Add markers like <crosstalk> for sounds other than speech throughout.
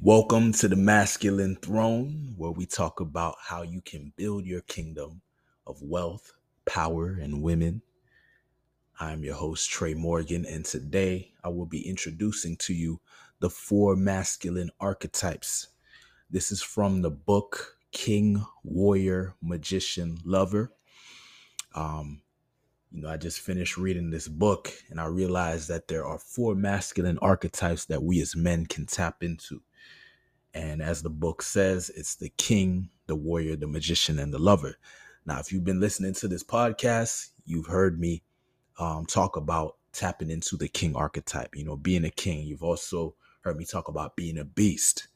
Welcome to the Masculine Throne, where we talk about how you can build your kingdom of wealth, power, and women. I'm your host, Trey Morgan, and today I will be introducing to you the four masculine archetypes. This is from the book King, Warrior, Magician, Lover. Um, you know, I just finished reading this book and I realized that there are four masculine archetypes that we as men can tap into. And as the book says, it's the king, the warrior, the magician, and the lover. Now, if you've been listening to this podcast, you've heard me um, talk about tapping into the king archetype, you know, being a king. You've also heard me talk about being a beast.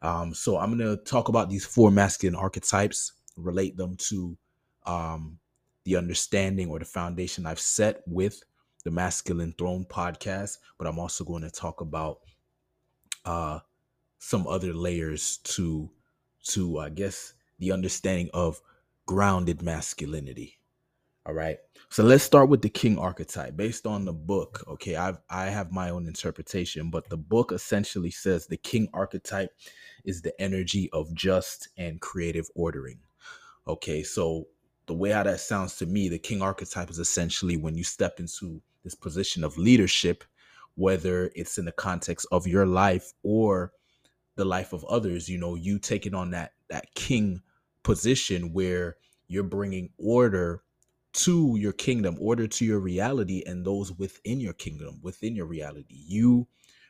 Um, so I'm going to talk about these four masculine archetypes, relate them to um, the understanding or the foundation I've set with the Masculine Throne podcast, but I'm also going to talk about uh, some other layers to to I guess the understanding of grounded masculinity. All right. So let's start with the king archetype based on the book. Okay, I've I have my own interpretation, but the book essentially says the king archetype is the energy of just and creative ordering. Okay, so the way how that sounds to me, the king archetype is essentially when you step into this position of leadership, whether it's in the context of your life or the life of others you know you taking on that that king position where you're bringing order to your kingdom order to your reality and those within your kingdom within your reality. You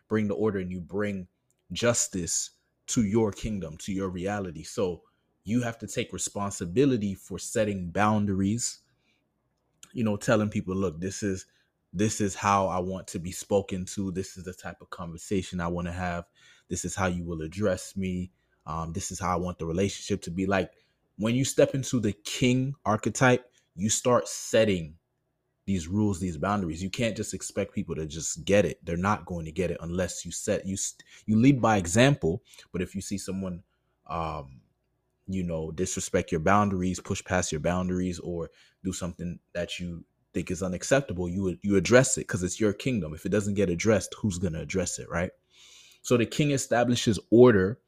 bring the order and you bring justice to your kingdom to your reality. So you have to take responsibility for setting boundaries you know telling people look this is this is how i want to be spoken to this is the type of conversation i want to have this is how you will address me um, this is how i want the relationship to be. Like when you step into the king archetype you start setting these rules these boundaries. You can't just expect people to just get it. They're not going to get it unless you set you you lead by example. But if you see someone um you know disrespect your boundaries push past your boundaries or do something that you think is unacceptable you you address it because it's your kingdom if it doesn't get addressed who's going to address it right so the king establishes order.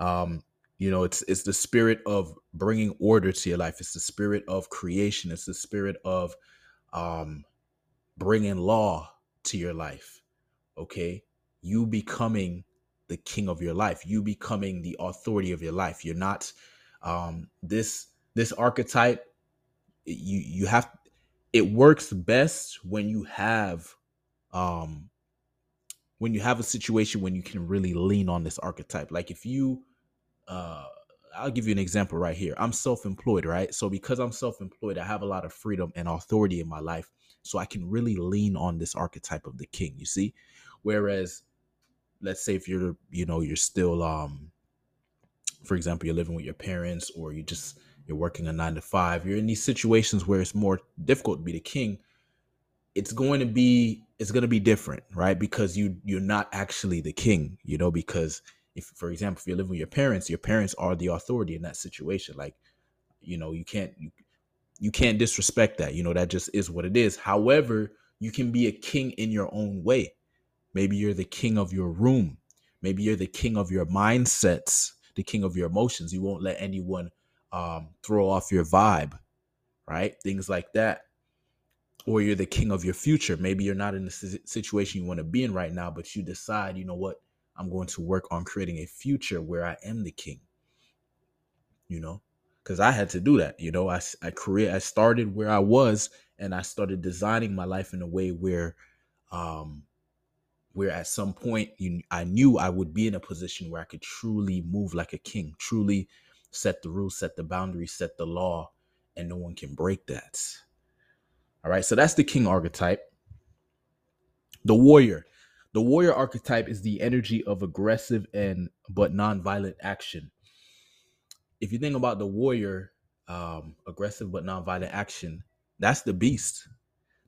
Um, you know, it's it's the spirit of bringing order to your life. It's the spirit of creation. It's the spirit of um, bringing law to your life. Okay, you becoming the king of your life. You becoming the authority of your life. You're not um, this this archetype. You you have it works best when you have um when you have a situation when you can really lean on this archetype. Like if you uh I'll give you an example right here. I'm self-employed, right? So because I'm self-employed, I have a lot of freedom and authority in my life. So I can really lean on this archetype of the king, you see? Whereas let's say if you're, you know, you're still um for example, you're living with your parents or you just you're working a 9 to 5, you're in these situations where it's more difficult to be the king it's going to be it's going to be different right? Because you you're not actually the king you know because if for example if you're living with your parents your parents are the authority in that situation. Like you know you can't you, you can't disrespect that you know that just is what it is. However you can be a king in your own way. Maybe you're the king of your room. Maybe you're the king of your mindsets the king of your emotions. You won't let anyone um, throw off your vibe right things like that or you're the king of your future. Maybe you're not in the situation you want to be in right now, but you decide, you know what, I'm going to work on creating a future where I am the king. You know, because I had to do that. You know, I I create, I started where I was, and I started designing my life in a way where, um, where at some point you, I knew I would be in a position where I could truly move like a king, truly set the rules, set the boundaries, set the law, and no one can break that. All right, so that's the king archetype. The warrior. The warrior archetype is the energy of aggressive and but non-violent action. If you think about the warrior, um, aggressive but non-violent action, that's the beast.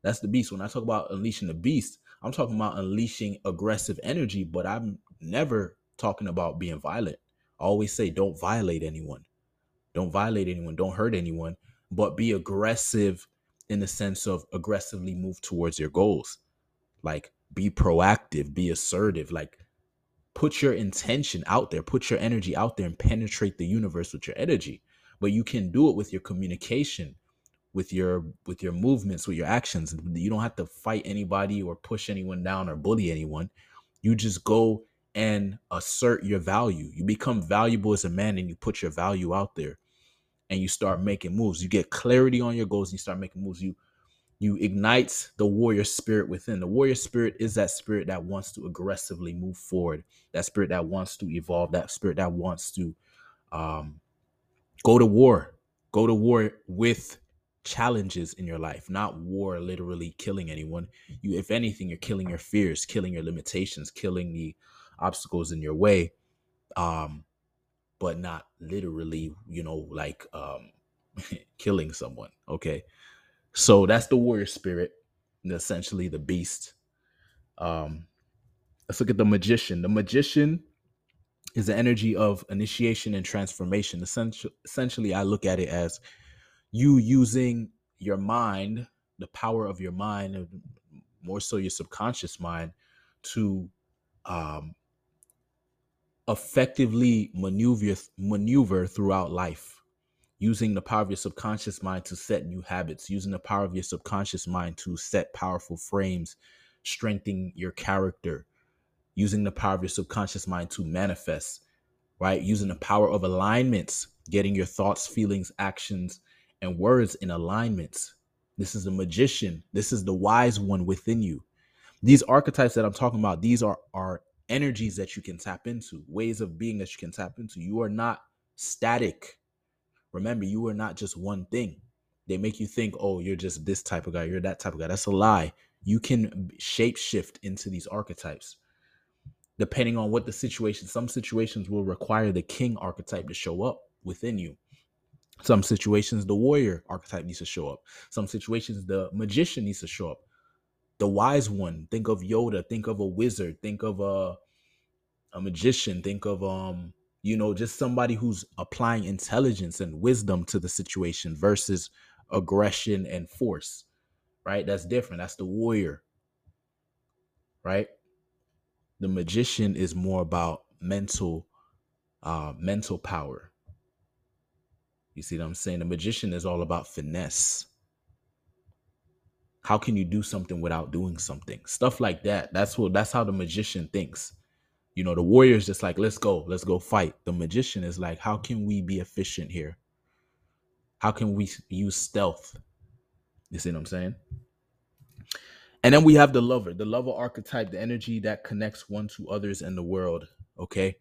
That's the beast. When I talk about unleashing the beast, I'm talking about unleashing aggressive energy, but I'm never talking about being violent. Always say don't violate anyone. Don't violate anyone. Don't hurt anyone, but be aggressive in the sense of aggressively move towards your goals. Like be proactive, be assertive, like put your intention out there, put your energy out there and penetrate the universe with your energy. But you can do it with your communication, with your with your movements, with your actions. You don't have to fight anybody or push anyone down or bully anyone. You just go and assert your value. You become valuable as a man and you put your value out there and you start making moves. You get clarity on your goals and you start making moves. You you ignite the warrior spirit within. The warrior spirit is that spirit that wants to aggressively move forward, that spirit that wants to evolve, that spirit that wants to um, go to war, go to war with challenges in your life, not war literally killing anyone. You, if anything, you're killing your fears, killing your limitations, killing the obstacles in your way, um, but not literally, you know, like um, <laughs> killing someone. Okay so that's the warrior spirit, essentially the beast. Um, let's look at the magician. The magician is the energy of initiation and transformation. Essentially, essentially, I look at it as you using your mind, the power of your mind, more so your subconscious mind, to um, effectively maneuver maneuver throughout life using the power of your subconscious mind to set new habits, using the power of your subconscious mind to set powerful frames, strengthening your character, using the power of your subconscious mind to manifest, right? Using the power of alignments, getting your thoughts, feelings, actions, and words in alignments. This is the magician. This is the wise one within you. These archetypes that I'm talking about, these are, are energies that you can tap into, ways of being that you can tap into. You are not static Remember, you are not just one thing. They make you think, oh, you're just this type of guy, you're that type of guy. That's a lie. You can shape shift into these archetypes depending on what the situation. Some situations will require the king archetype to show up within you. Some situations, the warrior archetype needs to show up. Some situations, the magician needs to show up. The wise one, think of Yoda, think of a wizard, think of a a magician, think of um you know just somebody who's applying intelligence and wisdom to the situation versus aggression and force right? That's different. That's the warrior right? The magician is more about mental uh mental power. You see what i'm saying? The magician is all about finesse how can you do something without doing something stuff like that that's what that's how the magician thinks you know, the warrior is just like, let's go, let's go fight. The magician is like, how can we be efficient here? How can we use stealth? You see what I'm saying? And then we have the lover, the lover archetype, the energy that connects one to others in the world. Okay.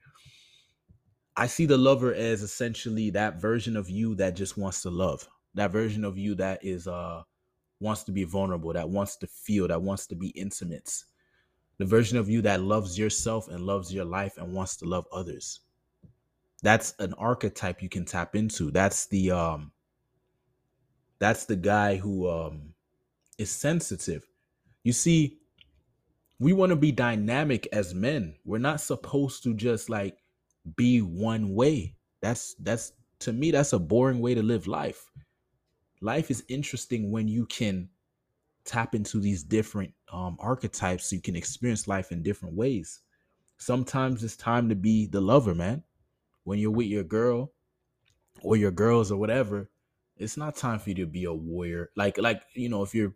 I see the lover as essentially that version of you that just wants to love, that version of you that is, uh, wants to be vulnerable, that wants to feel, that wants to be intimate, the version of you that loves yourself and loves your life and wants to love others. That's an archetype you can tap into. That's the um that's the guy who um is sensitive. You see we want to be dynamic as men. We're not supposed to just like be one way. That's that's to me that's a boring way to live life life is interesting when you can tap into these different um, archetypes so you can experience life in different ways. Sometimes it's time to be the lover, man. When you're with your girl or your girls or whatever, it's not time for you to be a warrior. Like, like you know, if you're,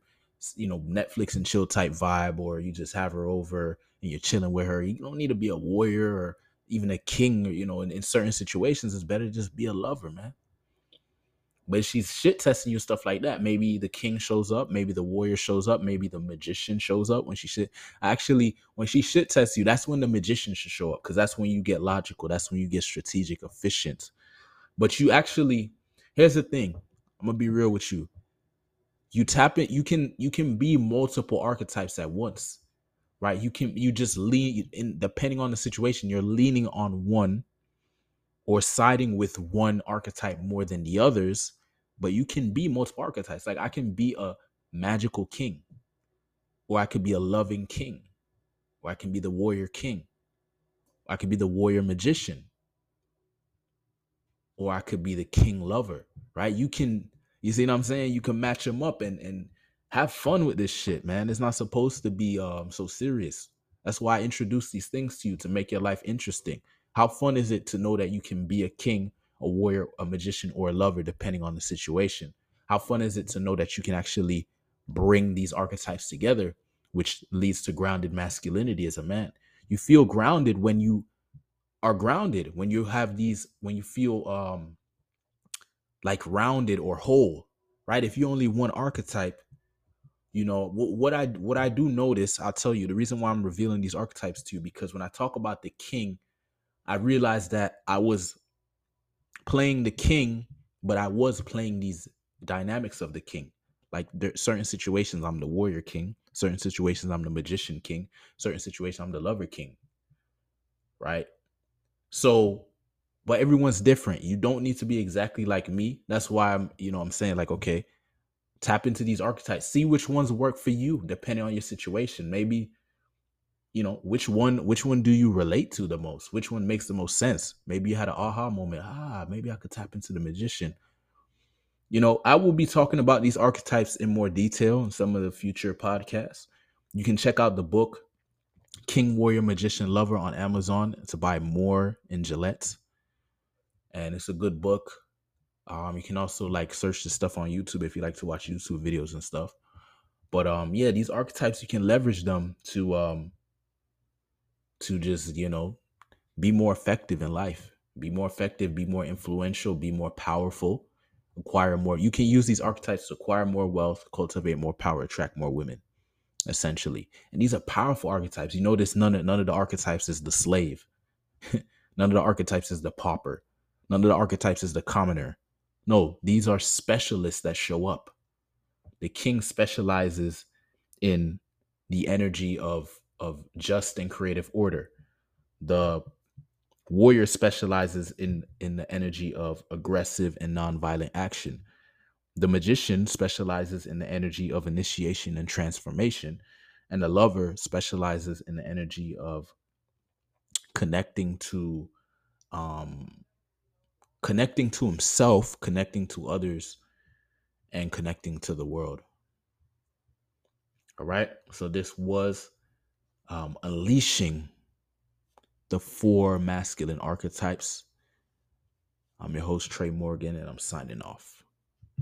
you know, Netflix and chill type vibe, or you just have her over and you're chilling with her, you don't need to be a warrior or even a king. Or you know, in, in certain situations, it's better to just be a lover, man. But she's shit testing you stuff like that. Maybe the king shows up, maybe the warrior shows up, maybe the magician shows up when she shit. Actually, when she shit tests you, that's when the magician should show up because that's when you get logical. That's when you get strategic, efficient. But you actually, here's the thing. I'm gonna be real with you. You tap it. You can you can be multiple archetypes at once, right? You can you just lean in depending on the situation. You're leaning on one or siding with one archetype more than the others, but you can be multiple archetypes. Like I can be a magical king, or I could be a loving king, or I can be the warrior king, or I could be the warrior magician, or I could be the king lover, right? You can, you see what I'm saying? You can match them up and and have fun with this shit, man. It's not supposed to be um so serious. That's why I introduce these things to you to make your life interesting. How fun is it to know that you can be a king, a warrior, a magician, or a lover, depending on the situation? How fun is it to know that you can actually bring these archetypes together, which leads to grounded masculinity as a man? You feel grounded when you are grounded, when you have these, when you feel um like rounded or whole, right? If you only one archetype, you know what, i what i do notice i'll tell you the reason why i'm revealing these archetypes to you because when i talk about the king i realized that i was playing the king but i was playing these dynamics of the king. Like there certain situations i'm the warrior king. Certain situations i'm the magician king. Certain situations i'm the lover king right? So but everyone's different. You don't need to be exactly like me. That's why i'm you know i'm saying like okay tap into these archetypes. See which ones work for you depending on your situation. Maybe you know which one which one do you relate to the most? Which one makes the most sense? Maybe you had an aha moment. Ah maybe i could tap into the magician. You know i will be talking about these archetypes in more detail in some of the future podcasts. You can check out the book king warrior magician lover on amazon. To buy Moore in Gillette. And it's a good book. Um, you can also like search the stuff on YouTube if you like to watch YouTube videos and stuff. But um, yeah, these archetypes you can leverage them to um to just you know be more effective in life, be more effective, be more influential, be more powerful, acquire more. You can use these archetypes to acquire more wealth, cultivate more power, attract more women, essentially. And these are powerful archetypes. You notice none of none of the archetypes is the slave. <laughs> none of the archetypes is the pauper. None of the archetypes is the commoner no, these are specialists that show up. The king specializes in the energy of of just and creative order. The warrior specializes in in the energy of aggressive and nonviolent action. The magician specializes in the energy of initiation and transformation, and the lover specializes in the energy of connecting to um connecting to himself, connecting to others, and connecting to the world. All right. So this was um, unleashing the four masculine archetypes. I'm your host, Trey Morgan, and I'm signing off.